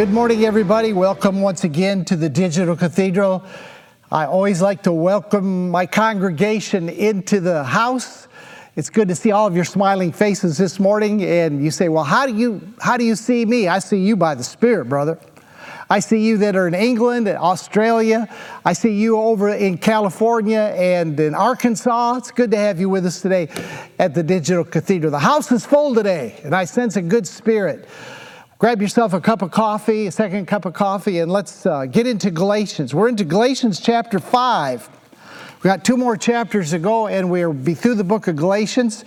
Good morning, everybody. Welcome once again to the Digital Cathedral. I always like to welcome my congregation into the house. It's good to see all of your smiling faces this morning. And you say, Well, how do you, how do you see me? I see you by the Spirit, brother. I see you that are in England and Australia. I see you over in California and in Arkansas. It's good to have you with us today at the Digital Cathedral. The house is full today, and I sense a good spirit. Grab yourself a cup of coffee, a second cup of coffee, and let's uh, get into Galatians. We're into Galatians chapter 5. We've got two more chapters to go, and we'll be through the book of Galatians.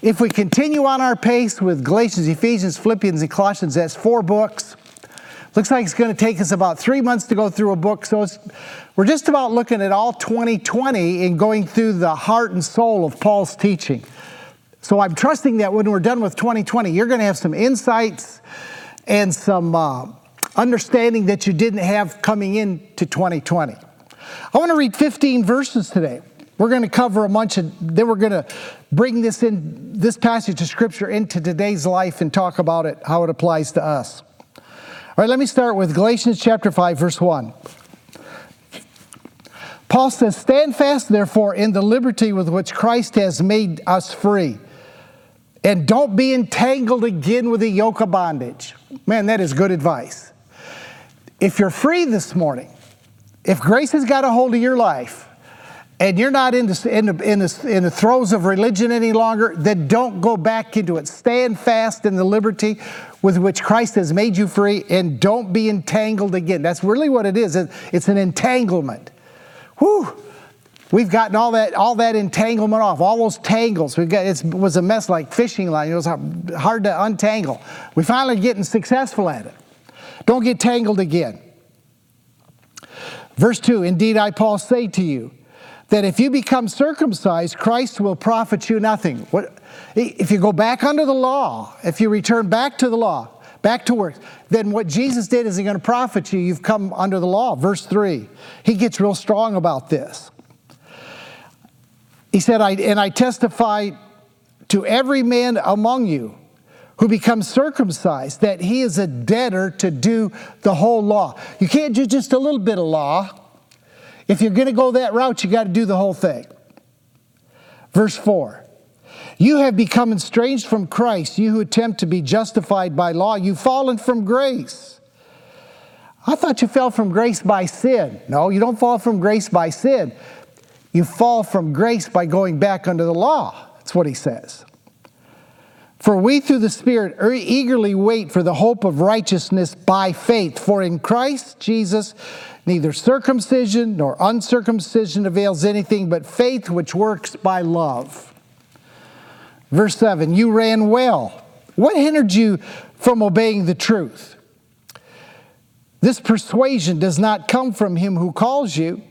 If we continue on our pace with Galatians, Ephesians, Philippians, and Colossians, that's four books. Looks like it's going to take us about three months to go through a book. So we're just about looking at all 2020 and going through the heart and soul of Paul's teaching. So I'm trusting that when we're done with 2020, you're going to have some insights and some uh, understanding that you didn't have coming into 2020. I want to read 15 verses today. We're going to cover a bunch of, then we're going to bring this in, this passage of scripture into today's life and talk about it, how it applies to us. All right, let me start with Galatians chapter 5, verse 1. Paul says, Stand fast, therefore, in the liberty with which Christ has made us free. And don't be entangled again with the yoke of bondage. Man, that is good advice. If you're free this morning, if grace has got a hold of your life, and you're not in the, in, the, in, the, in the throes of religion any longer, then don't go back into it. Stand fast in the liberty with which Christ has made you free and don't be entangled again. That's really what it is. It's an entanglement. Whew. We've gotten all that, all that entanglement off, all those tangles. We've got, it was a mess like fishing line. It was hard to untangle. We're finally getting successful at it. Don't get tangled again. Verse 2 Indeed, I, Paul, say to you, that if you become circumcised, Christ will profit you nothing. What, if you go back under the law, if you return back to the law, back to work, then what Jesus did isn't going to profit you. You've come under the law. Verse 3. He gets real strong about this. He said, I, And I testify to every man among you who becomes circumcised that he is a debtor to do the whole law. You can't do just a little bit of law. If you're going to go that route, you got to do the whole thing. Verse 4 You have become estranged from Christ, you who attempt to be justified by law. You've fallen from grace. I thought you fell from grace by sin. No, you don't fall from grace by sin. You fall from grace by going back under the law. That's what he says. For we through the Spirit er, eagerly wait for the hope of righteousness by faith. For in Christ Jesus, Neither circumcision nor uncircumcision avails anything but faith which works by love. Verse 7 You ran well. What hindered you from obeying the truth? This persuasion does not come from him who calls you.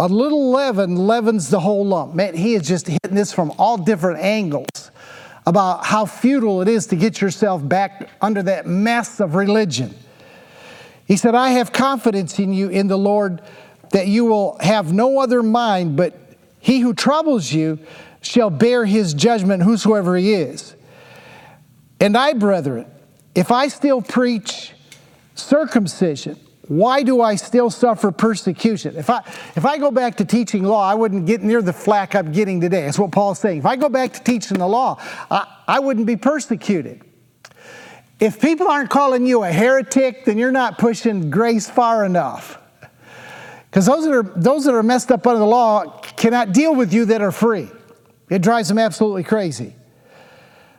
A little leaven leavens the whole lump. Man, he is just hitting this from all different angles about how futile it is to get yourself back under that mess of religion. He said, I have confidence in you, in the Lord, that you will have no other mind, but he who troubles you shall bear his judgment, whosoever he is. And I, brethren, if I still preach circumcision, why do I still suffer persecution? If I, if I go back to teaching law, I wouldn't get near the flack I'm getting today. That's what Paul's saying. If I go back to teaching the law, I, I wouldn't be persecuted. If people aren't calling you a heretic, then you're not pushing grace far enough. Because those that are those that are messed up under the law cannot deal with you that are free. It drives them absolutely crazy.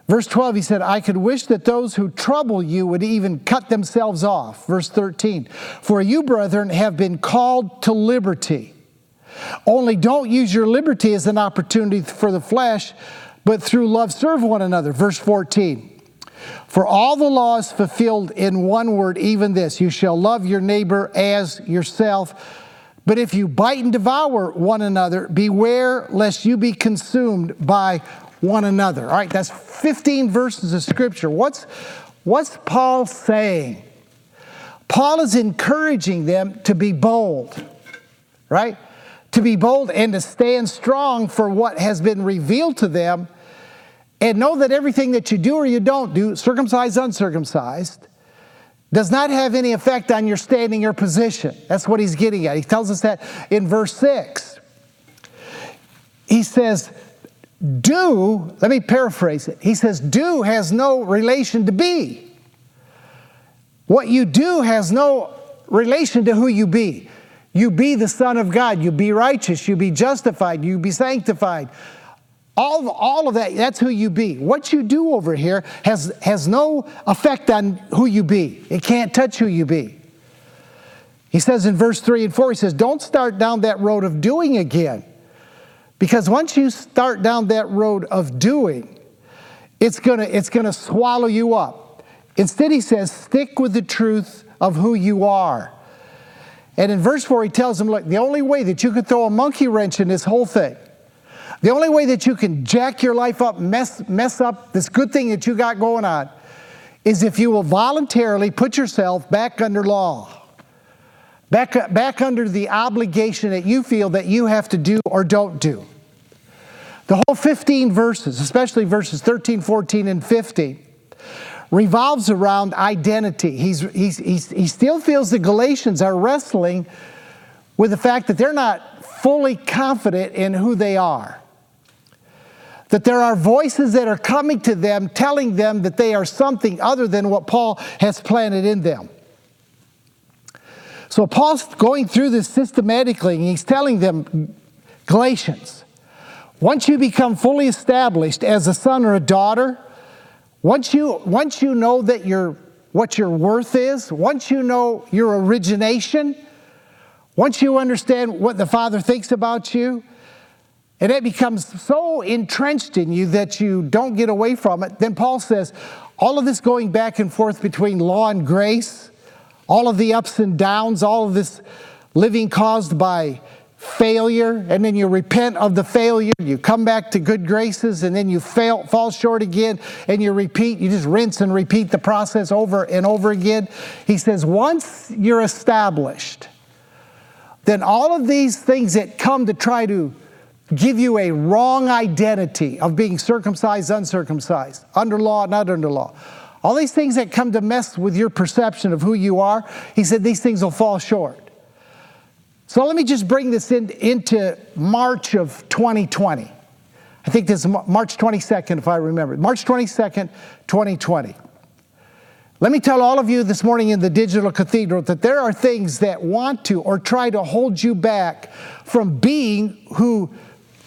Verse 12, he said, I could wish that those who trouble you would even cut themselves off. Verse 13, for you, brethren, have been called to liberty. Only don't use your liberty as an opportunity for the flesh, but through love serve one another. Verse 14, for all the law is fulfilled in one word, even this you shall love your neighbor as yourself. But if you bite and devour one another, beware lest you be consumed by one another. All right, that's 15 verses of scripture. What's, what's Paul saying? Paul is encouraging them to be bold, right? To be bold and to stand strong for what has been revealed to them and know that everything that you do or you don't do, circumcised, uncircumcised, does not have any effect on your standing or position. That's what he's getting at. He tells us that in verse 6. He says, do, let me paraphrase it. He says, do has no relation to be. What you do has no relation to who you be. You be the Son of God. You be righteous. You be justified. You be sanctified. All, all of that, that's who you be. What you do over here has, has no effect on who you be. It can't touch who you be. He says in verse 3 and 4, he says, Don't start down that road of doing again. Because once you start down that road of doing, it's gonna, it's gonna swallow you up. Instead, he says, stick with the truth of who you are. And in verse 4, he tells them, look, the only way that you can throw a monkey wrench in this whole thing, the only way that you can jack your life up, mess, mess up this good thing that you got going on, is if you will voluntarily put yourself back under law, back, back under the obligation that you feel that you have to do or don't do. The whole 15 verses, especially verses 13, 14, and 15, revolves around identity. He's, he's, he's, he still feels the Galatians are wrestling with the fact that they're not fully confident in who they are. That there are voices that are coming to them telling them that they are something other than what Paul has planted in them. So Paul's going through this systematically, and he's telling them, Galatians, once you become fully established as a son or a daughter, once you, once you know that you're, what your worth is, once you know your origination, once you understand what the Father thinks about you, and it becomes so entrenched in you that you don't get away from it, then Paul says, all of this going back and forth between law and grace, all of the ups and downs, all of this living caused by failure and then you repent of the failure you come back to good graces and then you fail fall short again and you repeat you just rinse and repeat the process over and over again. He says once you're established then all of these things that come to try to give you a wrong identity of being circumcised uncircumcised under law not under law all these things that come to mess with your perception of who you are he said these things will fall short so let me just bring this in, into March of 2020. I think this is March 22nd, if I remember. March 22nd, 2020. Let me tell all of you this morning in the digital cathedral that there are things that want to or try to hold you back from being who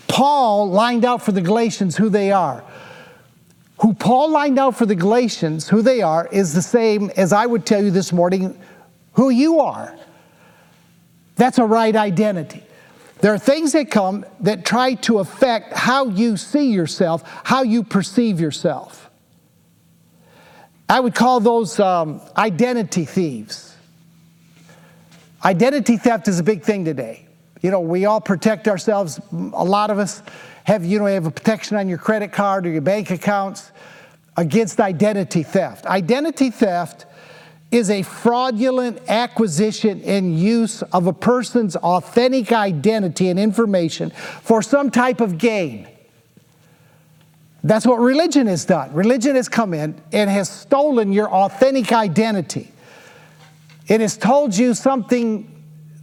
Paul lined out for the Galatians who they are. Who Paul lined out for the Galatians who they are is the same as I would tell you this morning who you are. That's a right identity. There are things that come that try to affect how you see yourself, how you perceive yourself. I would call those um, identity thieves. Identity theft is a big thing today. You know, we all protect ourselves. A lot of us have, you know, have a protection on your credit card or your bank accounts against identity theft. Identity theft is a fraudulent acquisition and use of a person's authentic identity and information for some type of gain. That's what religion has done. Religion has come in and has stolen your authentic identity. It has told you something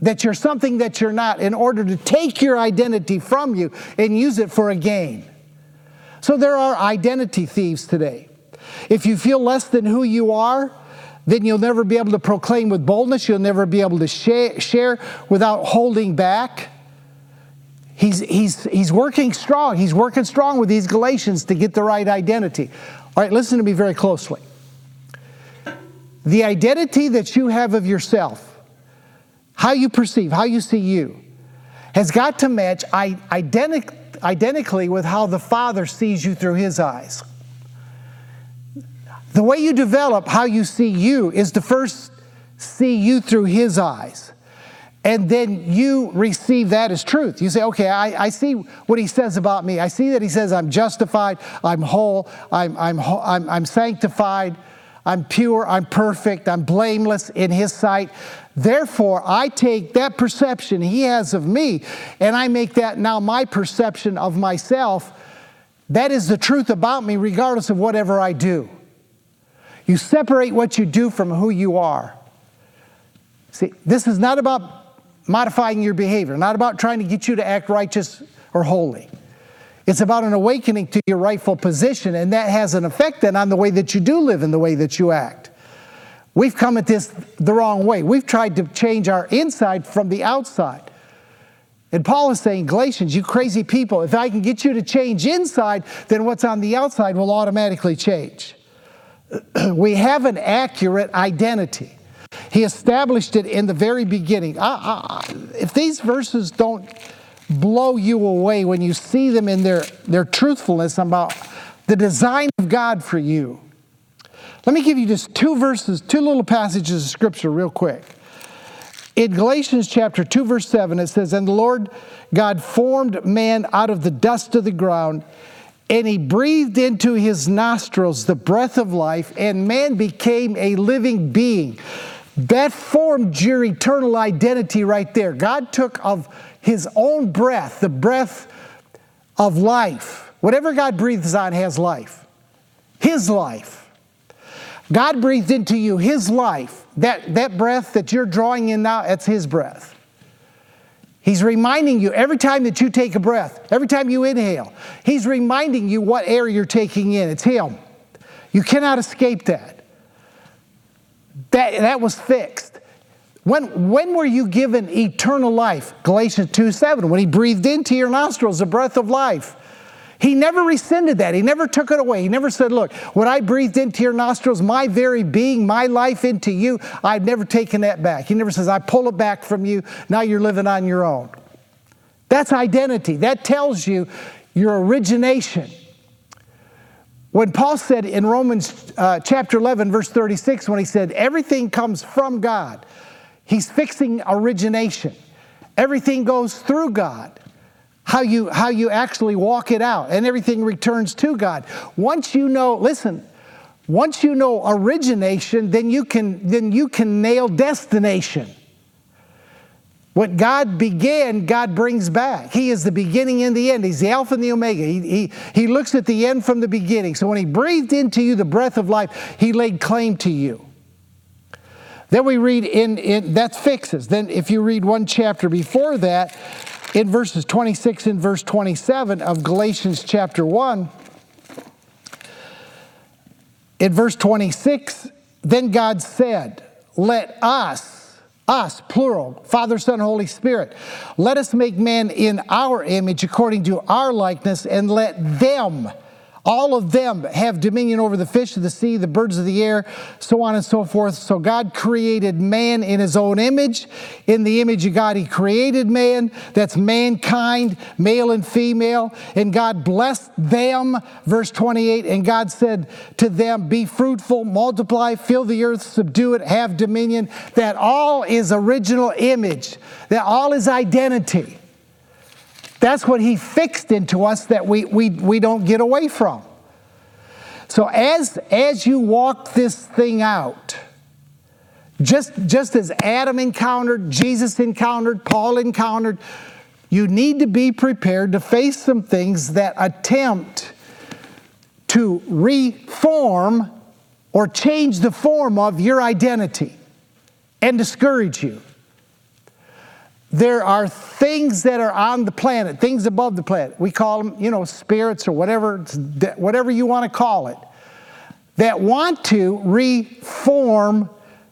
that you're something that you're not in order to take your identity from you and use it for a gain. So there are identity thieves today. If you feel less than who you are, then you'll never be able to proclaim with boldness. You'll never be able to share, without holding back. He's, he's, he's working strong. He's working strong with these Galatians to get the right identity. All right, listen to me very closely. The identity that you have of yourself, how you perceive, how you see you, has got to match identically with how the Father sees you through His eyes. The way you develop how you see you is to first see you through His eyes. And then you receive that as truth. You say, okay, I, I, see what he says about me. I see that he says I'm justified, I'm whole, I'm, I'm, I'm, I'm sanctified, I'm pure, I'm perfect, I'm blameless in his sight. Therefore, I take that perception he has of me and I make that now my perception of myself. That is the truth about me, regardless of whatever I do. You separate what you do from who you are. See, this is not about modifying your behavior, not about trying to get you to act righteous or holy. It's about an awakening to your rightful position, and that has an effect then on the way that you do live and the way that you act. We've come at this the wrong way. We've tried to change our inside from the outside. And Paul is saying, Galatians, you crazy people, if I can get you to change inside, then what's on the outside will automatically change. we have an accurate identity. He established it in the very beginning. I, I, if these verses don't blow you away when you see them in their, their truthfulness about the design of God for you, let me give you just two verses, two little passages of scripture, real quick. In Galatians chapter 2, verse 7, it says, And the Lord God formed man out of the dust of the ground, and he breathed into his nostrils the breath of life, and man became a living being. That formed your eternal identity right there. God took of his own breath, the breath of life. Whatever God breathes on has life. His life. God breathed into you His life. That, that breath that you're drawing in now, that's His breath. He's reminding you every time that you take a breath, every time you inhale, He's reminding you what air you're taking in. It's Him. You cannot escape that. That, that was fixed. When, when were you given eternal life? Galatians 2 7, when He breathed into your nostrils the breath of life. He never rescinded that. He never took it away. He never said, Look, when I breathed into your nostrils, my very being, my life into you, I've never taken that back. He never says, I pull it back from you. Now you're living on your own. That's identity. That tells you your origination. When Paul said in Romans uh, chapter 11, verse 36, when he said, Everything comes from God, he's fixing origination. Everything goes through God how you, how you actually walk it out, and everything returns to God. Once you know, listen, once you know origination, then you can, then you can nail destination. What God began, God brings back. He is the beginning and the end. He's the Alpha and the Omega. He, he, he looks at the end from the beginning. So when He breathed into you the breath of life, He laid claim to you. Then we read in, in that fixes. Then if you read one chapter before that, in verses 26 and verse 27 of Galatians chapter 1. In verse 26, then God said, Let us, us, plural, Father, Son, Holy Spirit, let us make man in our image according to our likeness, and let them, all of them have dominion over the fish of the sea, the birds of the air, so on and so forth. So God created man in his own image. In the image of God, he created man. That's mankind, male and female. And God blessed them, verse 28. And God said to them, Be fruitful, multiply, fill the earth, subdue it, have dominion. That all is original image, that all is identity. That's what he fixed into us that we, we, we don't get away from. So as, as you walk this thing out, just, just as Adam encountered, Jesus encountered, Paul encountered, you need to be prepared to face some things that attempt to reform or change the form of your identity and discourage you there are things that are on the planet, things above the planet. We call them, you know, spirits or whatever, whatever you want to call it, that want to reform,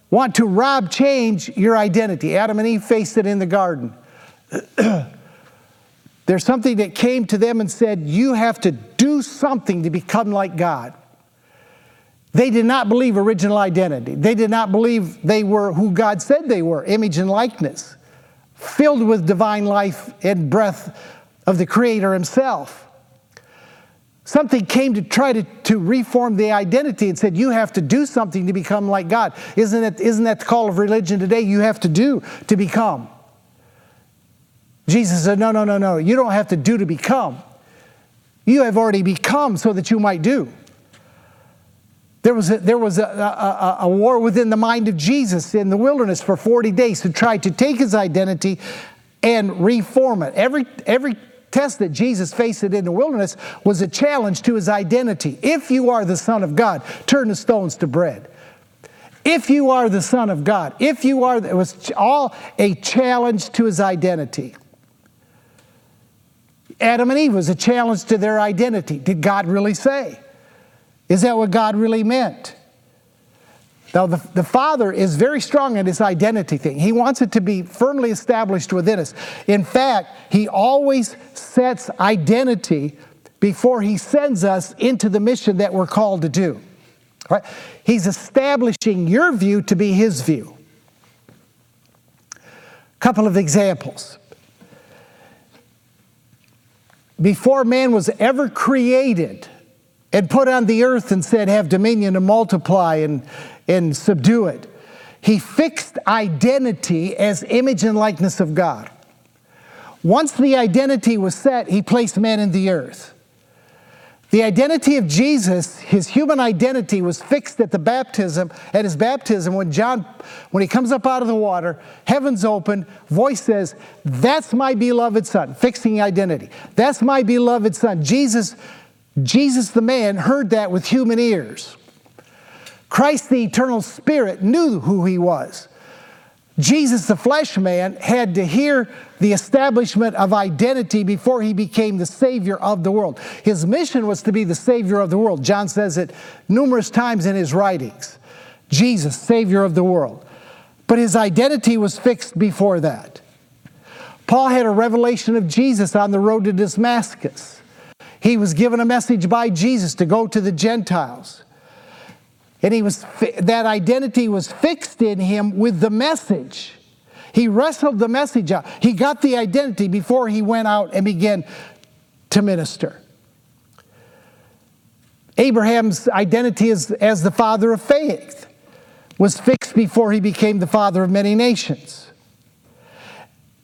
want to rob, change your identity. Adam and Eve faced it in the garden. There's something that came to them and said, You have to do something to become like God. They did not believe original identity. They did not believe they were who God said they were, image and likeness filled with divine life and breath of the Creator Himself. Something came to try to, to reform the identity and said, You have to do something to become like God. Isn't, it, isn't that the call of religion today? You have to do to become. Jesus said, No, no, no, no. You don't have to do to become. You have already become so that you might do. There was, a, there was a, a, a, war within the mind of Jesus in the wilderness for 40 days to try to take his identity and reform it. Every, every test that Jesus faced in the wilderness was a challenge to his identity. If you are the Son of God, turn the stones to bread. If you are the Son of God, if you are, it was all a challenge to his identity. Adam and Eve was a challenge to their identity. Did God really say? Is that what God really meant? Now, the, the Father is very strong in his identity thing. He wants it to be firmly established within us. In fact, he always sets identity before he sends us into the mission that we're called to do. Right? He's establishing your view to be his view. A Couple of examples. Before man was ever created and put on the earth and said, Have dominion and multiply and, and subdue it, he fixed identity as image and likeness of God. Once the identity was set, he placed man in the earth. The identity of Jesus, his human identity, was fixed at the baptism, at his baptism, when John, when he comes up out of the water, heaven's open, voice says, That's my beloved son, fixing identity. That's my beloved son. Jesus, Jesus the man, heard that with human ears. Christ the eternal spirit knew who he was. Jesus, the flesh man, had to hear the establishment of identity before he became the Savior of the world. His mission was to be the Savior of the world. John says it numerous times in his writings Jesus, Savior of the world. But his identity was fixed before that. Paul had a revelation of Jesus on the road to Damascus. He was given a message by Jesus to go to the Gentiles. And he was, that identity was fixed in him with the message. He wrestled the message out. He got the identity before he went out and began to minister. Abraham's identity as, as the father of faith was fixed before he became the father of many nations.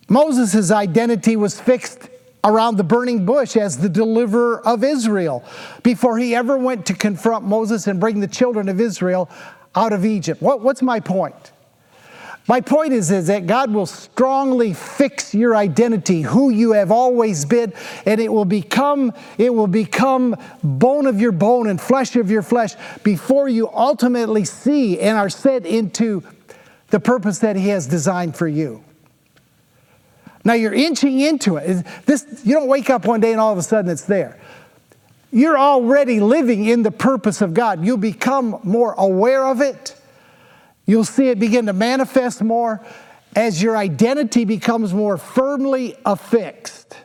Moses' identity was fixed around the burning bush as the deliverer of Israel before he ever went to confront Moses and bring the children of Israel out of Egypt. What, what's my point? My point is, is that God will strongly fix your identity, who you have always been, and it will become it will become bone of your bone and flesh of your flesh before you ultimately see and are set into the purpose that He has designed for you. Now you're inching into it. This, you don't wake up one day and all of a sudden it's there. You're already living in the purpose of God. You'll become more aware of it. You'll see it begin to manifest more as your identity becomes more firmly affixed.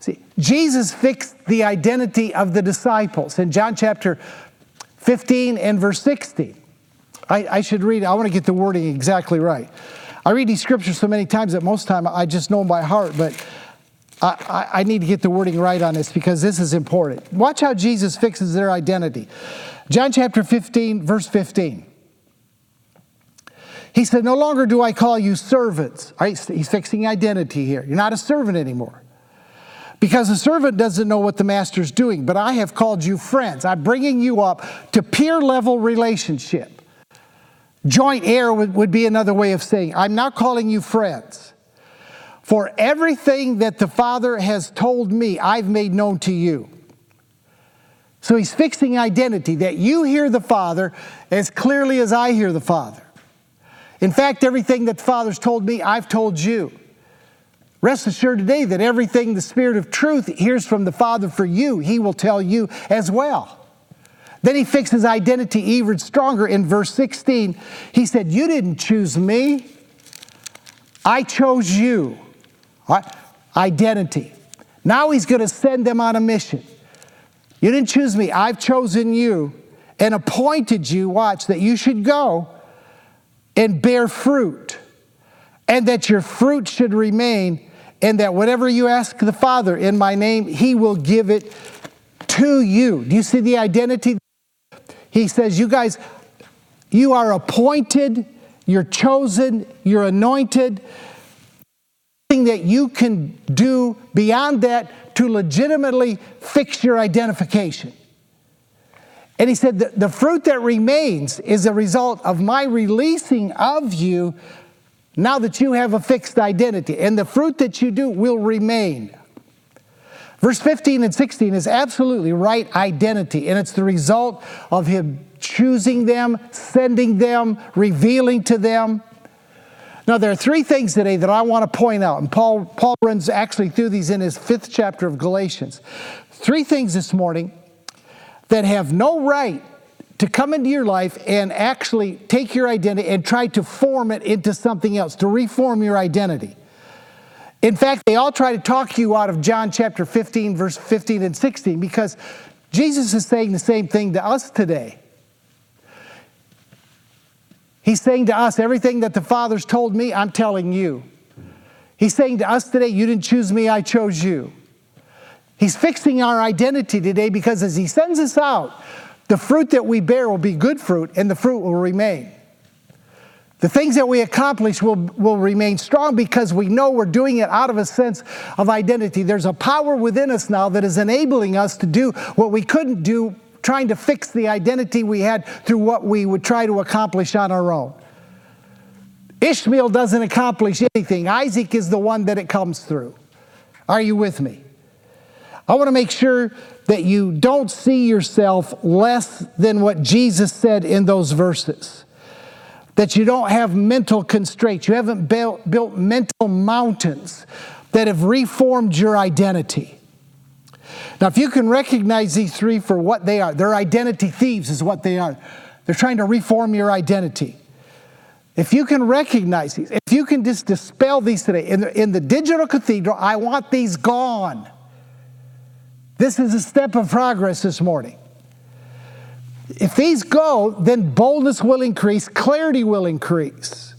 See, Jesus fixed the identity of the disciples in John chapter 15 and verse 16. I, I should read, I want to get the wording exactly right. I read these scriptures so many times that most time I just know them by heart, but I, I, I need to get the wording right on this because this is important. Watch how Jesus fixes their identity. John chapter 15, verse 15. He said, No longer do I call you servants. Right? He's fixing identity here. You're not a servant anymore. Because a servant doesn't know what the master's doing, but I have called you friends. I'm bringing you up to peer level relationship. Joint heir would, would be another way of saying, I'm not calling you friends. For everything that the Father has told me, I've made known to you. So he's fixing identity that you hear the Father as clearly as I hear the Father. In fact, everything that the Father's told me, I've told you. Rest assured today that everything the Spirit of truth hears from the Father for you, He will tell you as well. Then he fixed his identity even stronger in verse 16. He said, You didn't choose me, I chose you. Identity. Now he's going to send them on a mission. You didn't choose me, I've chosen you and appointed you, watch, that you should go and bear fruit, and that your fruit should remain, and that whatever you ask the Father in my name, he will give it to you. Do you see the identity? He says, You guys, you are appointed, you're chosen, you're anointed. Thing that you can do beyond that to legitimately fix your identification. And he said, the, the fruit that remains is a result of my releasing of you now that you have a fixed identity. And the fruit that you do will remain. Verse 15 and 16 is absolutely right identity, and it's the result of Him choosing them, sending them, revealing to them. Now, there are three things today that I want to point out, and Paul, Paul runs actually through these in his fifth chapter of Galatians. Three things this morning that have no right to come into your life and actually take your identity and try to form it into something else, to reform your identity. In fact, they all try to talk you out of John chapter 15, verse 15 and 16, because Jesus is saying the same thing to us today. He's saying to us, everything that the Father's told me, I'm telling you. He's saying to us today, You didn't choose me, I chose you. He's fixing our identity today because as He sends us out, the fruit that we bear will be good fruit and the fruit will remain. The things that we accomplish will, will remain strong because we know we're doing it out of a sense of identity. There's a power within us now that is enabling us to do what we couldn't do trying to fix the identity we had through what we would try to accomplish on our own. Ishmael doesn't accomplish anything, Isaac is the one that it comes through. Are you with me? I want to make sure that you don't see yourself less than what Jesus said in those verses that you don't have mental constraints. You haven't built, built mental mountains that have reformed your identity. Now, if you can recognize these three for what they are, they're identity thieves, is what they are. They're trying to reform your identity. If you can recognize these, if you can just dispel these today, in the, in the digital cathedral, I want these gone. This is a step of progress this morning. If these go, then boldness will increase, clarity will increase.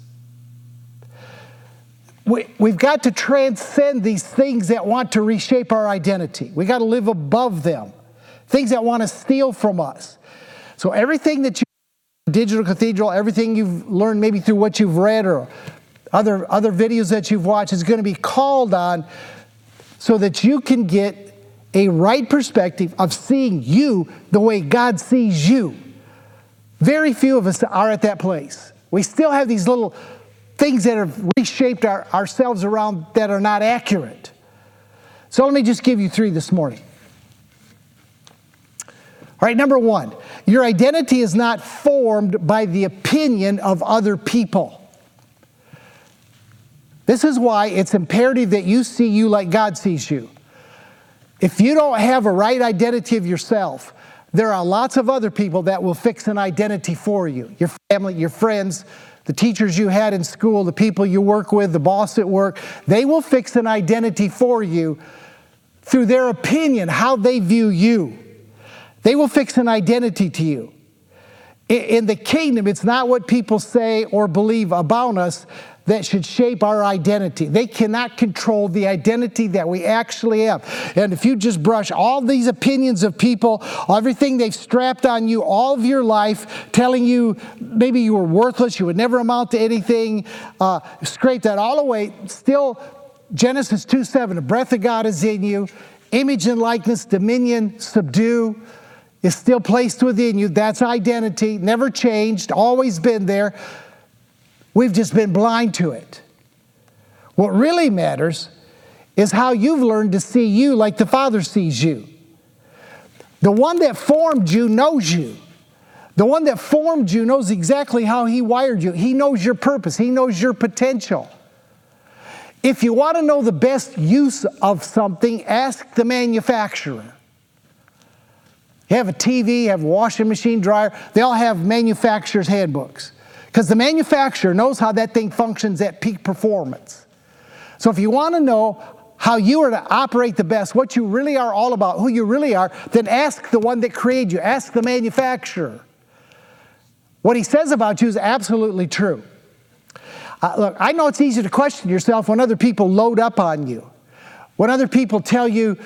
We, we've got to transcend these things that want to reshape our identity. We got to live above them, things that want to steal from us. So everything that you digital cathedral, everything you've learned maybe through what you've read or other, other videos that you've watched is going to be called on so that you can get a right perspective of seeing you the way God sees you. Very few of us are at that place. We still have these little things that have reshaped our, ourselves around that are not accurate. So let me just give you three this morning. All right, number one, your identity is not formed by the opinion of other people. This is why it's imperative that you see you like God sees you. If you don't have a right identity of yourself, there are lots of other people that will fix an identity for you your family, your friends, the teachers you had in school, the people you work with, the boss at work. They will fix an identity for you through their opinion, how they view you. They will fix an identity to you. In the kingdom, it's not what people say or believe about us that should shape our identity. They cannot control the identity that we actually have. And if you just brush all these opinions of people, everything they've strapped on you all of your life, telling you maybe you were worthless, you would never amount to anything, uh, scrape that all away, still, Genesis 2 7, the breath of God is in you, image and likeness, dominion, subdue is still placed within you. That's identity, never changed, always been there. We've just been blind to it. What really matters is how you've learned to see you like the Father sees you. The one that formed you knows you. The one that formed you knows exactly how He wired you. He knows your purpose, He knows your potential. If you want to know the best use of something, ask the manufacturer. You have a TV, you have a washing machine, dryer, they all have manufacturer's handbooks because the manufacturer knows how that thing functions at peak performance. So if you want to know how you are to operate the best, what you really are all about, who you really are, then ask the one that created you, ask the manufacturer. What he says about you is absolutely true. Uh, look, I know it's easy to question yourself when other people load up on you, when other people tell you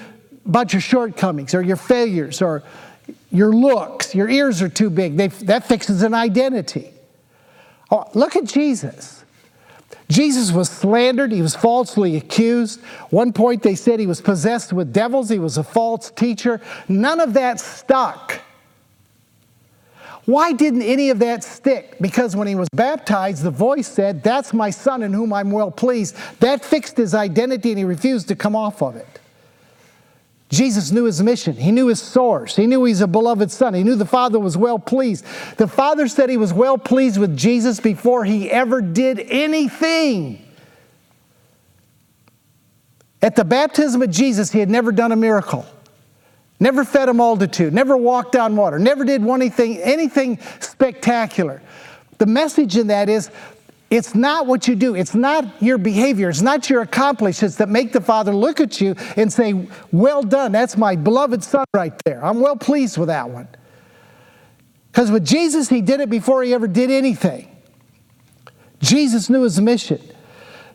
about your shortcomings or your failures or your looks, your ears are too big. They, that fixes an identity. Oh, look at Jesus. Jesus was slandered, he was falsely accused. One point they said he was possessed with devils, he was a false teacher. None of that stuck. Why didn't any of that stick? Because when he was baptized, the voice said, That's my son in whom I'm well pleased. That fixed his identity and he refused to come off of it. Jesus knew his mission. He knew his source. He knew he's a beloved son. He knew the Father was well pleased. The Father said he was well pleased with Jesus before he ever did anything. At the baptism of Jesus, he had never done a miracle, never fed a multitude, never walked on water, never did anything, anything spectacular. The message in that is it's not what you do, it's not your behavior, it's not your accomplishments that make the Father look at you and say, Well done, that's my beloved Son right there. I'm well pleased with that one. Because with Jesus, he did it before he ever did anything. Jesus knew his mission.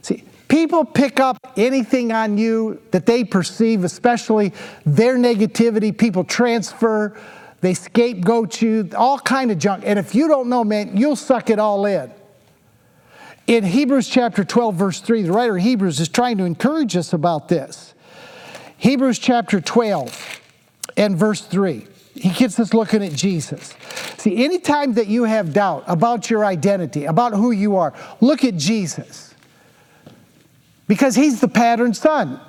See, people pick up anything on you that they perceive, especially their negativity. People transfer, they scapegoat you, all kind of junk. And if you don't know, man, you'll suck it all in. In Hebrews chapter 12, verse 3, the writer of Hebrews is trying to encourage us about this. Hebrews chapter 12 and verse 3. He gets us looking at Jesus. See, anytime that you have doubt about your identity, about who you are, look at Jesus. Because he's the pattern son.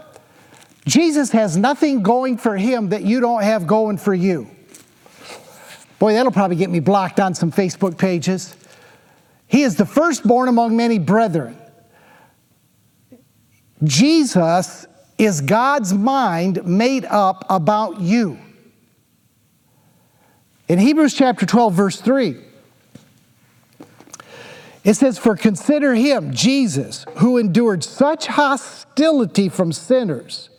Jesus has nothing going for him that you don't have going for you. Boy, that'll probably get me blocked on some Facebook pages. He is the firstborn among many brethren. Jesus is God's mind made up about you. In Hebrews chapter 12, verse 3, it says, For consider him, Jesus, who endured such hostility from sinners,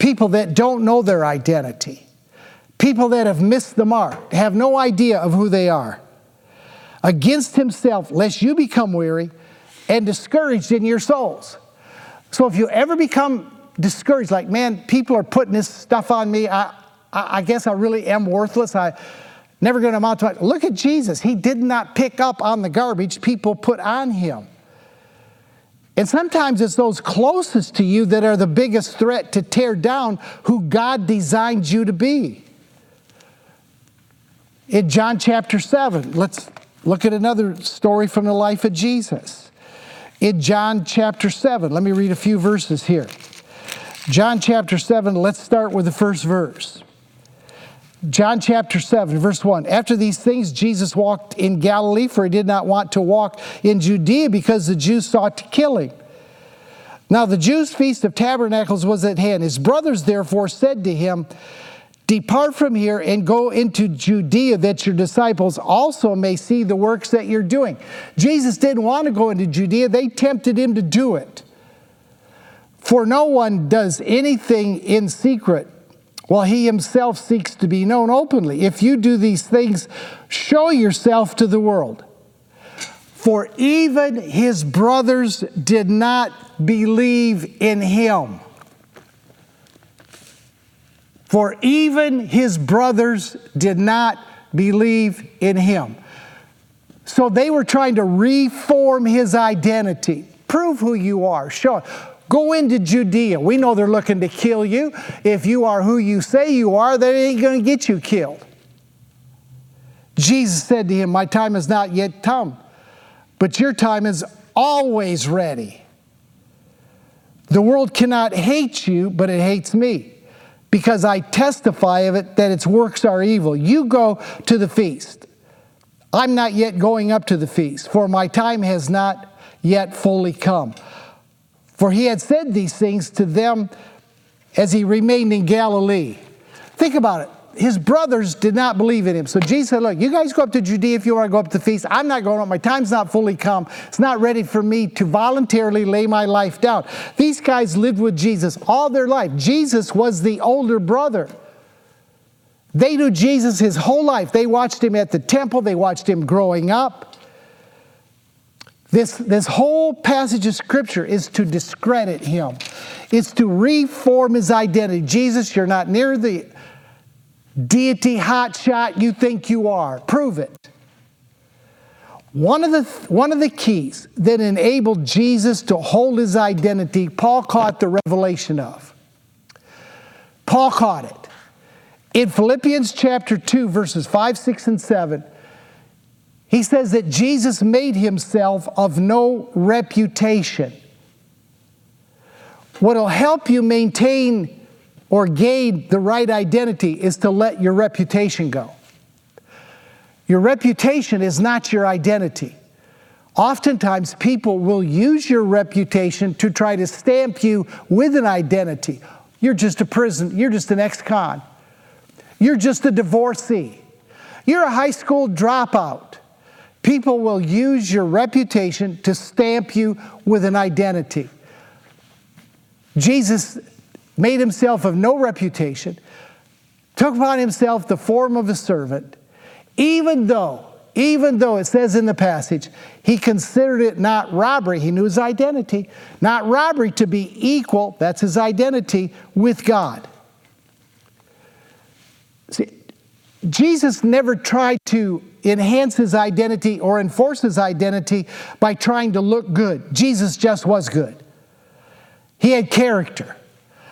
people that don't know their identity, people that have missed the mark, have no idea of who they are against himself, lest you become weary and discouraged in your souls. So if you ever become discouraged, like, man, people are putting this stuff on me, I, I, I guess I really am worthless. I never going to amount to it. Look at Jesus. He did not pick up on the garbage people put on him. And sometimes it's those closest to you that are the biggest threat to tear down who God designed you to be. In John chapter 7, let's Look at another story from the life of Jesus. In John chapter 7, let me read a few verses here. John chapter 7, let's start with the first verse. John chapter 7, verse 1. After these things, Jesus walked in Galilee, for he did not want to walk in Judea because the Jews sought to kill him. Now, the Jews' feast of tabernacles was at hand. His brothers, therefore, said to him, Depart from here and go into Judea that your disciples also may see the works that you're doing. Jesus didn't want to go into Judea, they tempted him to do it. For no one does anything in secret while he himself seeks to be known openly. If you do these things, show yourself to the world. For even his brothers did not believe in him. For even his brothers did not believe in him. So they were trying to reform his identity. Prove who you are. Show. it. Go into Judea. We know they're looking to kill you. If you are who you say you are, they ain't going to get you killed. Jesus said to him, My time has not yet come, but your time is always ready. The world cannot hate you, but it hates me because I testify of it that its works are evil. You go to the feast. I'm not yet going up to the feast, for my time has not yet fully come. For he had said these things to them as he remained in Galilee. Think about it his brothers did not believe in him. So Jesus said, Look, you guys go up to Judea if you want to go up to the feast. I'm not going up. My time's not fully come. It's not ready for me to voluntarily lay my life down. These guys lived with Jesus all their life. Jesus was the older brother. They knew Jesus his whole life. They watched him at the temple, they watched him growing up. This, this whole passage of scripture is to discredit him. It's to reform his identity. Jesus, you're not near the deity hotshot you think you are. Prove it. One of, the, one of the keys that enabled Jesus to hold his identity, Paul caught the revelation of. Paul caught it. In Philippians chapter 2, verses 5, 6, and 7, he says that Jesus made himself of no reputation. What'll help you maintain or gain the right identity is to let your reputation go. Your reputation is not your identity. Oftentimes, people will use your reputation to try to stamp you with an identity. You're just a prison, you're just an ex con, you're just a divorcee, you're a high school dropout. People will use your reputation to stamp you with an identity. Jesus made himself of no reputation, took upon himself the form of a servant, even though, even though it says in the passage, he considered it not robbery, he knew his identity, not robbery to be equal, that's his identity, with God. See, Jesus never tried to enhance his identity or enforce his identity by trying to look good. Jesus just was good. He had character.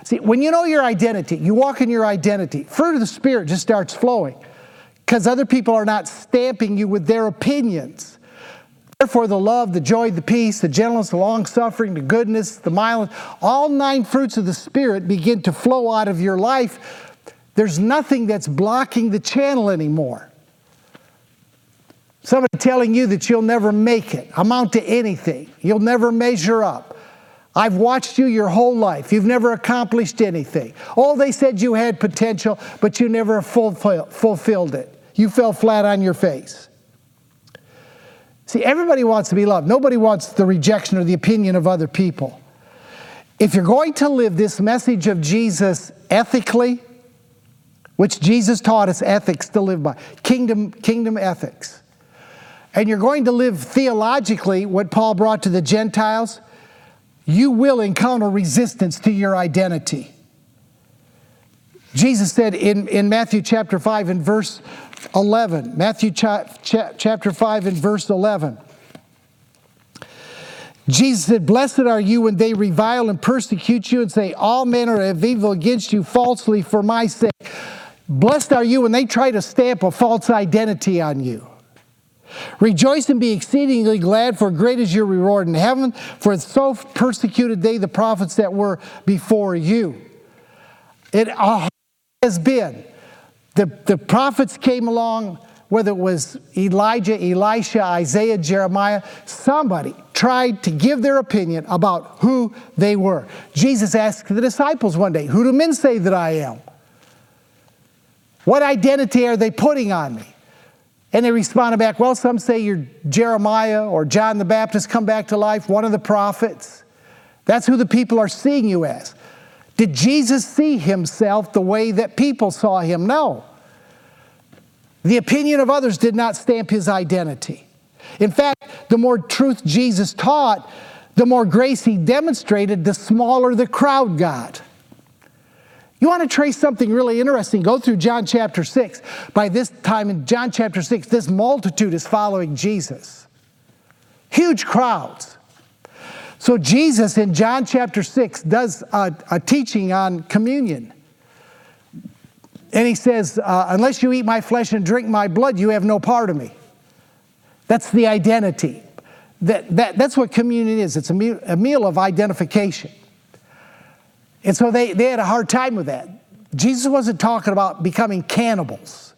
See, when you know your identity, you walk in your identity, fruit of the Spirit just starts flowing because other people are not stamping you with their opinions. Therefore, the love, the joy, the peace, the gentleness, the long suffering, the goodness, the mildness, all nine fruits of the Spirit begin to flow out of your life. There's nothing that's blocking the channel anymore. Somebody telling you that you'll never make it, amount to anything, you'll never measure up. I've watched you your whole life. You've never accomplished anything. Oh, they said you had potential, but you never fulfilled it. You fell flat on your face. See, everybody wants to be loved. Nobody wants the rejection or the opinion of other people. If you're going to live this message of Jesus ethically, which Jesus taught us ethics to live by, kingdom, kingdom ethics, and you're going to live theologically what Paul brought to the Gentiles, you will encounter resistance to your identity. Jesus said in, in Matthew chapter 5 and verse 11, Matthew cha- cha- chapter 5 and verse 11. Jesus said, Blessed are you when they revile and persecute you and say all manner of evil against you falsely for my sake. Blessed are you when they try to stamp a false identity on you. Rejoice and be exceedingly glad, for great is your reward in heaven, for so persecuted they the prophets that were before you. It uh, has been. The, the prophets came along, whether it was Elijah, Elisha, Isaiah, Jeremiah, somebody tried to give their opinion about who they were. Jesus asked the disciples one day, Who do men say that I am? What identity are they putting on me? And they responded back, Well, some say you're Jeremiah or John the Baptist come back to life, one of the prophets. That's who the people are seeing you as. Did Jesus see himself the way that people saw him? No. The opinion of others did not stamp his identity. In fact, the more truth Jesus taught, the more grace he demonstrated, the smaller the crowd got. You want to trace something really interesting? Go through John chapter 6. By this time in John chapter 6, this multitude is following Jesus. Huge crowds. So, Jesus in John chapter 6 does a, a teaching on communion. And he says, uh, Unless you eat my flesh and drink my blood, you have no part of me. That's the identity. That, that, that's what communion is it's a meal, a meal of identification. And so they, they had a hard time with that. Jesus wasn't talking about becoming cannibals.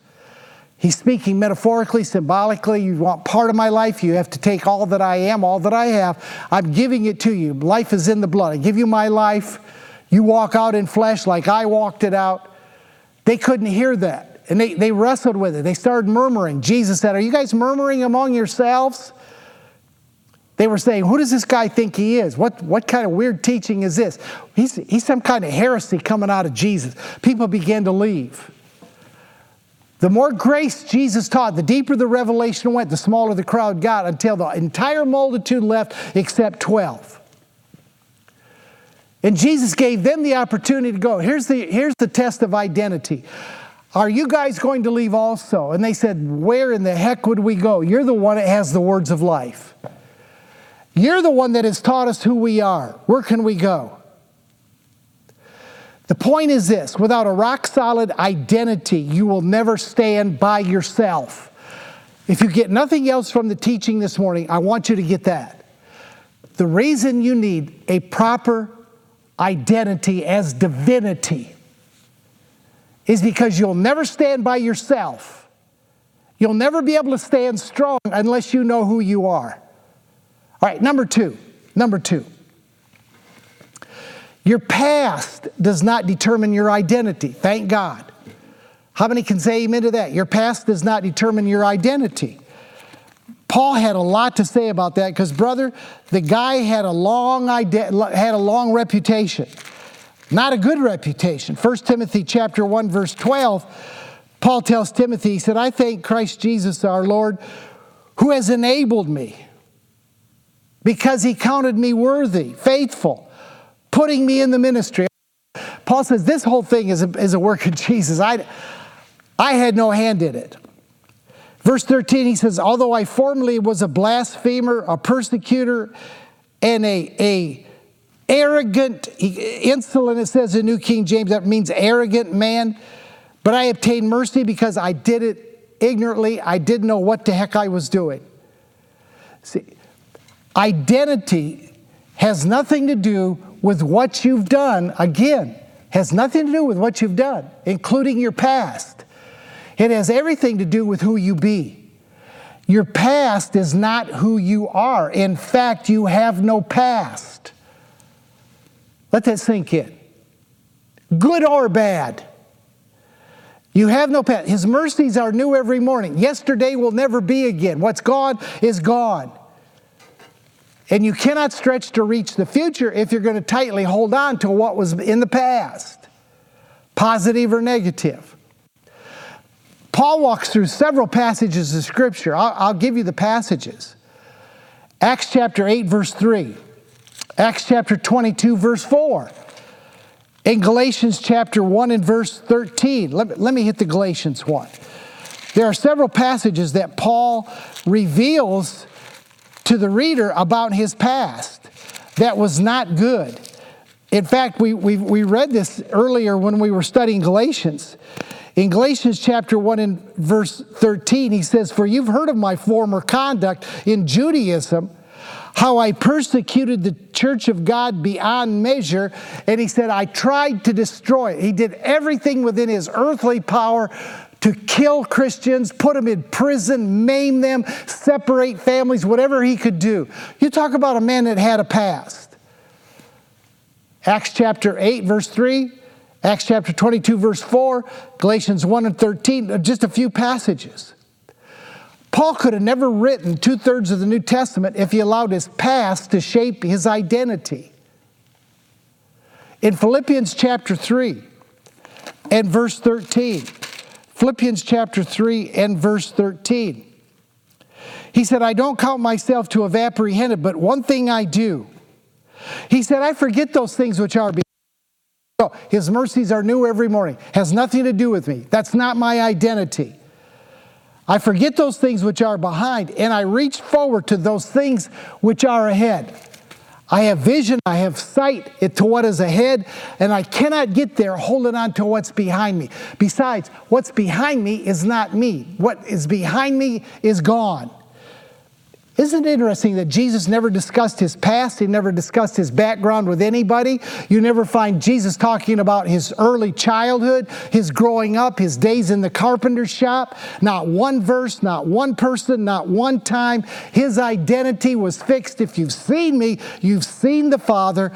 He's speaking metaphorically, symbolically. You want part of my life, you have to take all that I am, all that I have. I'm giving it to you. Life is in the blood. I give you my life. You walk out in flesh like I walked it out. They couldn't hear that. And they, they wrestled with it. They started murmuring. Jesus said, Are you guys murmuring among yourselves? They were saying, Who does this guy think he is? What, what kind of weird teaching is this? He's, he's some kind of heresy coming out of Jesus. People began to leave. The more grace Jesus taught, the deeper the revelation went, the smaller the crowd got until the entire multitude left except 12. And Jesus gave them the opportunity to go. Here's the, here's the test of identity. Are you guys going to leave also? And they said, Where in the heck would we go? You're the one that has the words of life. You're the one that has taught us who we are. Where can we go? The point is this without a rock solid identity, you will never stand by yourself. If you get nothing else from the teaching this morning, I want you to get that. The reason you need a proper identity as divinity is because you'll never stand by yourself. You'll never be able to stand strong unless you know who you are. All right, number two. Number two. Your past does not determine your identity. Thank God. How many can say amen to that? Your past does not determine your identity. Paul had a lot to say about that because, brother, the guy had a long had a long reputation, not a good reputation. 1 Timothy chapter one verse twelve, Paul tells Timothy, he said, "I thank Christ Jesus our Lord, who has enabled me, because He counted me worthy, faithful, putting me in the ministry." Paul says this whole thing is a, is a work of Jesus. I, I had no hand in it. Verse 13, he says, Although I formerly was a blasphemer, a persecutor, and a, a arrogant, insolent, it says in New King James, that means arrogant man, but I obtained mercy because I did it ignorantly. I didn't know what the heck I was doing. See, identity has nothing to do with what you've done. Again, has nothing to do with what you've done, including your past. It has everything to do with who you be. Your past is not who you are. In fact, you have no past. Let that sink in. Good or bad. You have no past. His mercies are new every morning. Yesterday will never be again. What's gone is gone. And you cannot stretch to reach the future if you're going to tightly hold on to what was in the past, positive or negative. Paul walks through several passages of Scripture. I'll, I'll, give you the passages Acts chapter 8, verse 3, Acts chapter 22, verse 4, in Galatians chapter 1 and verse 13. Let let me hit the Galatians one. There are several passages that Paul reveals to the reader about his past that was not good. In fact, we, we, we read this earlier when we were studying Galatians. In Galatians chapter 1 and verse 13, he says, For you've heard of my former conduct in Judaism, how I persecuted the church of God beyond measure. And he said, I tried to destroy it. He did everything within his earthly power to kill Christians, put them in prison, maim them, separate families, whatever he could do. You talk about a man that had a past. Acts chapter 8, verse 3. Acts chapter 22, verse 4, Galatians 1 and 13, uh, just a few passages. Paul could have never written two thirds of the New Testament if he allowed his past to shape his identity. In Philippians chapter 3 and verse 13, Philippians chapter 3 and verse 13, he said, I don't count myself to have apprehended, but one thing I do. He said, I forget those things which are Oh, his mercies are new every morning. Has nothing to do with me. That's not my identity. I forget those things which are behind and I reach forward to those things which are ahead. I have vision, I have sight to what is ahead, and I cannot get there holding on to what's behind me. Besides, what's behind me is not me. What is behind me is gone. Isn't it interesting that Jesus never discussed his past? He never discussed his background with anybody. You never find Jesus talking about his early childhood, his growing up, his days in the carpenter's shop. Not one verse, not one person, not one time. His identity was fixed. If you've seen me, you've seen the Father,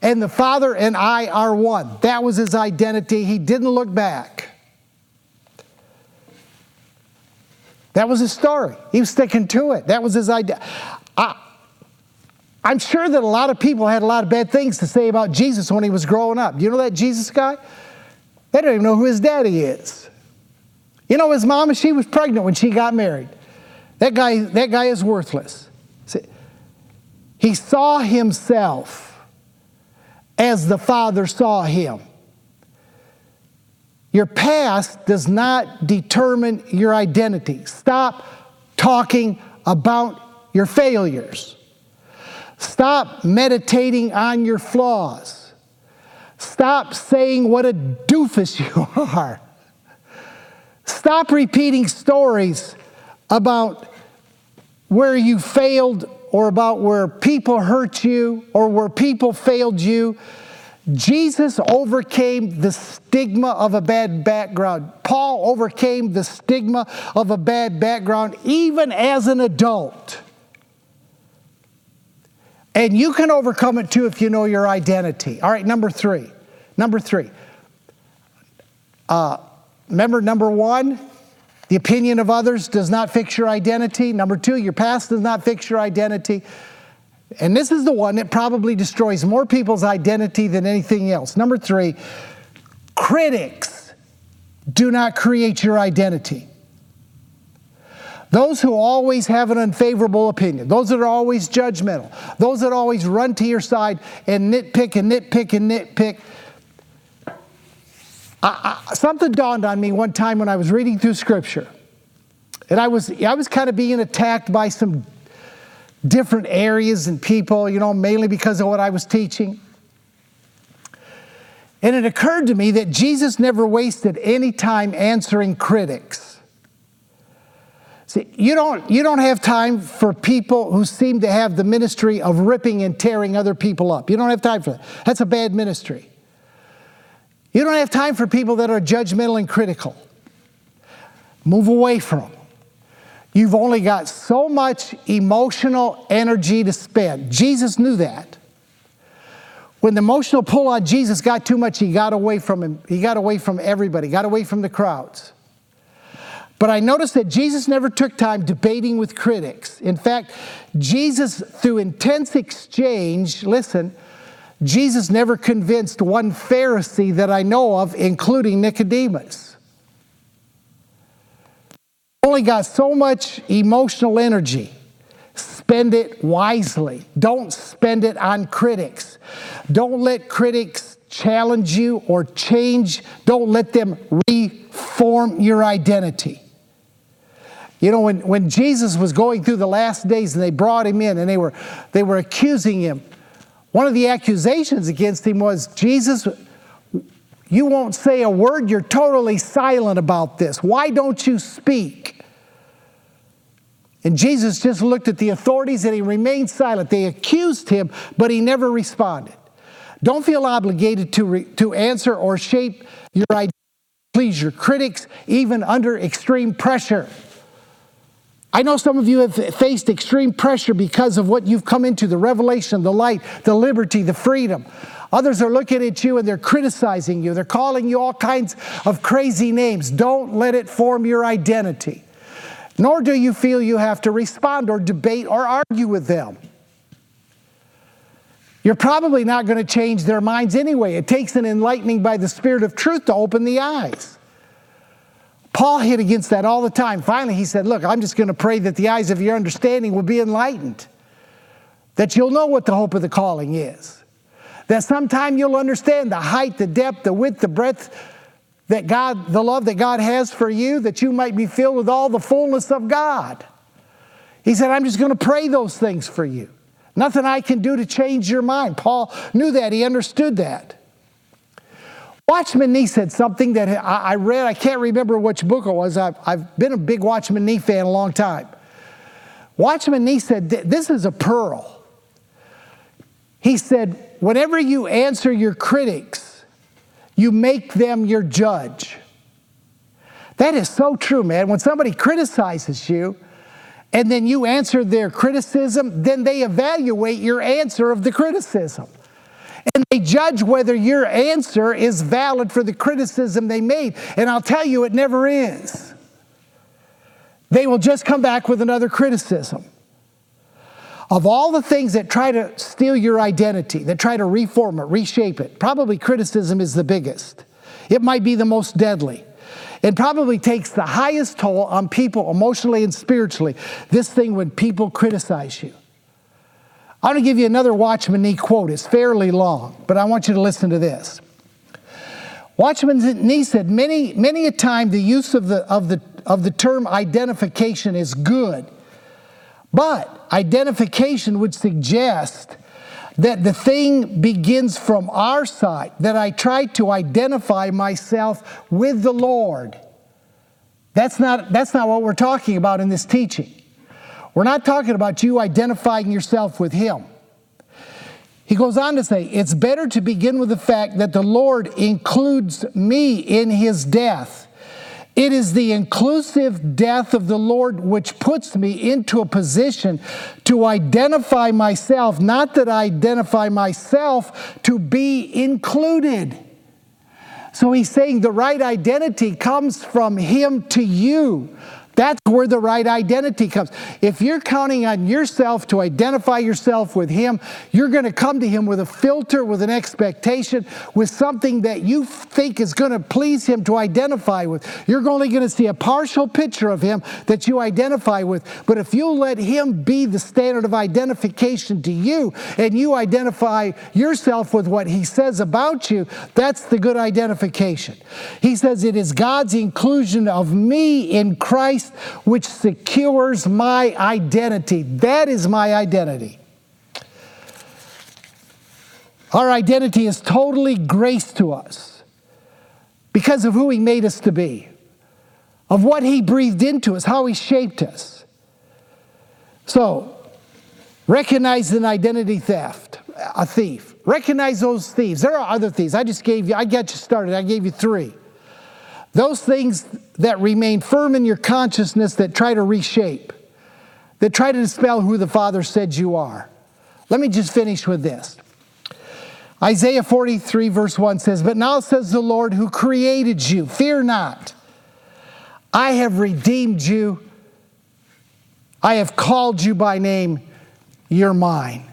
and the Father and I are one. That was his identity. He didn't look back. That was his story. He was sticking to it. That was his idea. I, I'm sure that a lot of people had a lot of bad things to say about Jesus when he was growing up. You know that Jesus guy? They don't even know who his daddy is. You know, his mama, she was pregnant when she got married. That guy, that guy is worthless. See, he saw himself as the Father saw him. Your past does not determine your identity. Stop talking about your failures. Stop meditating on your flaws. Stop saying what a doofus you are. Stop repeating stories about where you failed or about where people hurt you or where people failed you Jesus overcame the stigma of a bad background. Paul overcame the stigma of a bad background even as an adult. And you can overcome it too if you know your identity. All right, number three. Number three. Uh, remember, number one, the opinion of others does not fix your identity. Number two, your past does not fix your identity. And this is the one that probably destroys more people's identity than anything else. Number three, critics do not create your identity. Those who always have an unfavorable opinion, those that are always judgmental, those that always run to your side and nitpick and nitpick and nitpick. I, I, something dawned on me one time when I was reading through Scripture, and I was I was kind of being attacked by some different areas and people, you know, mainly because of what I was teaching. And it occurred to me that Jesus never wasted any time answering critics. See, you don't, you don't have time for people who seem to have the ministry of ripping and tearing other people up. You don't have time for that. That's a bad ministry. You don't have time for people that are judgmental and critical. Move away from them. You've only got so much emotional energy to spend. Jesus knew that. When the emotional pull on Jesus got too much, he got away from him. He got away from everybody, got away from the crowds. But I noticed that Jesus never took time debating with critics. In fact, Jesus, through intense exchange, listen, Jesus never convinced one Pharisee that I know of, including Nicodemus only got so much emotional energy. Spend it wisely. Don't spend it on critics. Don't let critics challenge you or change. Don't let them reform your identity. You know, when, when Jesus was going through the last days and they brought him in and they were, they were accusing him, one of the accusations against him was Jesus, you won't say a word, you're totally silent about this. Why don't you speak? And Jesus just looked at the authorities and he remained silent. They accused him, but he never responded. Don't feel obligated to, re, to answer or shape your idea. Please your critics, even under extreme pressure. I know some of you have faced extreme pressure because of what you've come into the revelation, the light, the liberty, the freedom. Others are looking at you and they're criticizing you. They're calling you all kinds of crazy names. Don't let it form your identity nor do you feel you have to respond or debate or argue with them. You're probably not going to change their minds anyway. It takes an enlightening by the Spirit of truth to open the eyes. Paul hit against that all the time. Finally, he said, Look, I'm just going to pray that the eyes of your understanding will be enlightened, that you'll know what the hope of the calling is, that sometime you'll understand the height, the depth, the width, the breadth that God, the love that God has for you, that you might be filled with all the fullness of God. He said, I'm just going to pray those things for you. Nothing I can do to change your mind. Paul knew that, he understood that. Watchman Nee said something that I read, I can't remember which book it was. I've, I've been a big Watchman Nee fan a long time. Watchman Nee said, This is a pearl. He said, Whenever you answer your critics, you make them your judge. That is so true, man. When somebody criticizes you and then you answer their criticism, then they evaluate your answer of the criticism. And they judge whether your answer is valid for the criticism they made. And I'll tell you, it never is. They will just come back with another criticism. Of all the things that try to steal your identity, that try to reform it, reshape it, probably criticism is the biggest. It might be the most deadly. It probably takes the highest toll on people emotionally and spiritually. This thing when people criticize you. I'm going to give you another Watchman Nee quote. It's fairly long, but I want you to listen to this. Watchman Nee said, many, many a time the use of the, of, the, of the term identification is good but identification would suggest that the thing begins from our side, that I try to identify myself with the Lord. That's not, that's not what we're talking about in this teaching. We're not talking about you identifying yourself with Him. He goes on to say, It's better to begin with the fact that the Lord includes me in his death. It is the inclusive death of the Lord which puts me into a position to identify myself, not that I identify myself to be included. So he's saying the right identity comes from him to you. That's where the right identity comes. If you're counting on yourself to identify yourself with Him, you're going to come to Him with a filter, with an expectation, with something that you think is going to please Him to identify with. You're only going to see a partial picture of Him that you identify with. But if you let Him be the standard of identification to you and you identify yourself with what He says about you, that's the good identification. He says, It is God's inclusion of me in Christ Christ, which secures my identity. That is my identity. Our identity is totally grace to us because of who He made us to be, of what He breathed into us, how He shaped us. So, recognize an identity theft, a thief. Recognize those thieves. There are other thieves. I just gave you, I got you started. I gave you three. Those things that remain firm in your consciousness that try to reshape, that try to dispel who the Father said you are. Let me just finish with this. Isaiah 43, verse 1 says, But now says the Lord who created you, fear not. I have redeemed you. I have called you by name. You're mine.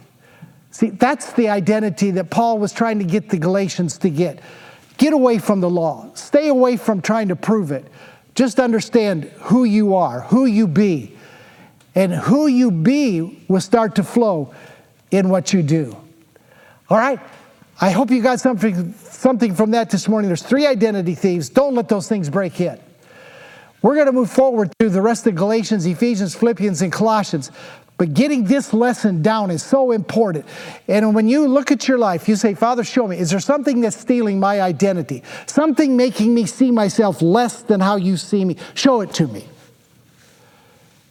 See, that's the identity that Paul was trying to get the Galatians to get. Get away from the law. Stay away from trying to prove it. Just understand who you are, who you be. And who you be will start to flow in what you do. All right? I hope you got something, something from that this morning. There's three identity thieves. Don't let those things break in. We're going to move forward through the rest of Galatians, Ephesians, Philippians, and Colossians. But getting this lesson down is so important. And when you look at your life, you say, Father, show me, is there something that's stealing my identity? Something making me see myself less than how you see me? Show it to me.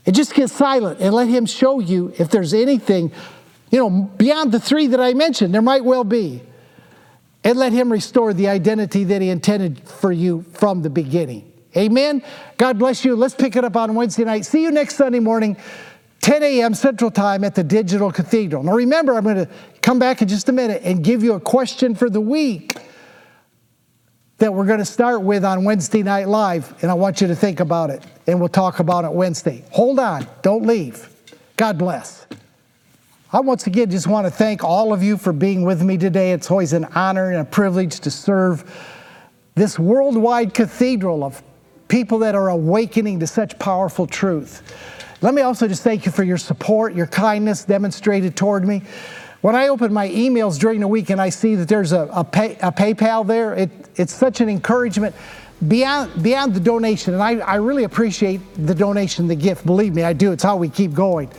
And just get silent and let Him show you if there's anything, you know, beyond the three that I mentioned, there might well be. And let Him restore the identity that He intended for you from the beginning. Amen. God bless you. Let's pick it up on Wednesday night. See you next Sunday morning. 10 a.m. Central Time at the Digital Cathedral. Now remember, I'm going to come back in just a minute and give you a question for the week that we're going to start with on Wednesday Night Live, and I want you to think about it, and we'll talk about it Wednesday. Hold on, don't leave. God bless. I once again just want to thank all of you for being with me today. It's always an honor and a privilege to serve this worldwide cathedral of people that are awakening to such powerful truth. Let me also just thank you for your support, your kindness demonstrated toward me. When I open my emails during the week and I see that there's a, a, pay, a PayPal there, it, it's such an encouragement beyond, beyond the donation. And I, I really appreciate the donation, the gift. Believe me, I do. It's how we keep going.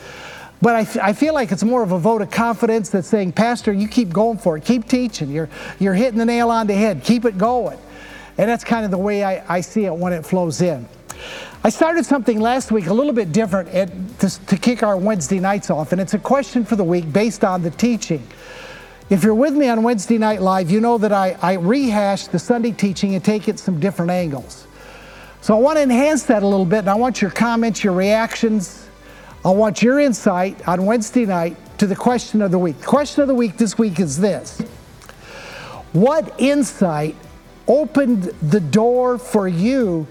But I, feel like it's more of a vote of confidence that's saying, Pastor, you keep going for it. Keep teaching. You're, you're hitting the nail on the head. Keep it going. And that's kind of the way I, I see it when it flows in. I started something last week a little bit different at, to, to kick our Wednesday nights off, and it's a question for the week based on the teaching. If you're with me on Wednesday Night Live, you know that I, I rehash the Sunday teaching and take it some different angles. So I want to enhance that a little bit, and I want your comments, your reactions. I want your insight on Wednesday night to the question of the week. The question of the week this week is this What insight opened the door for you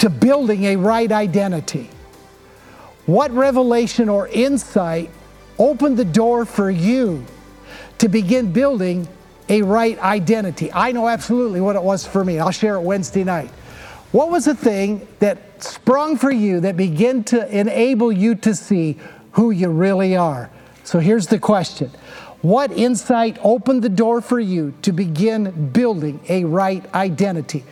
to building a right identity? What revelation or insight opened the door for you to begin building a right identity? I know absolutely what it was for me. I'll share it Wednesday night. What was the thing that sprung for you that began to enable you to see who you really are? So here's the question What insight opened the door for you to begin building a right identity?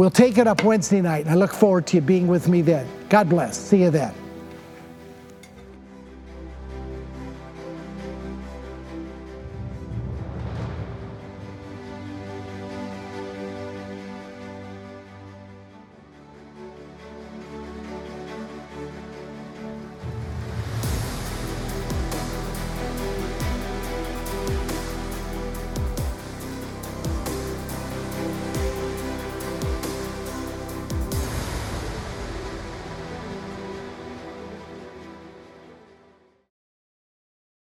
We'll take it up Wednesday night, and I look forward to you being with me then. God bless. See you then.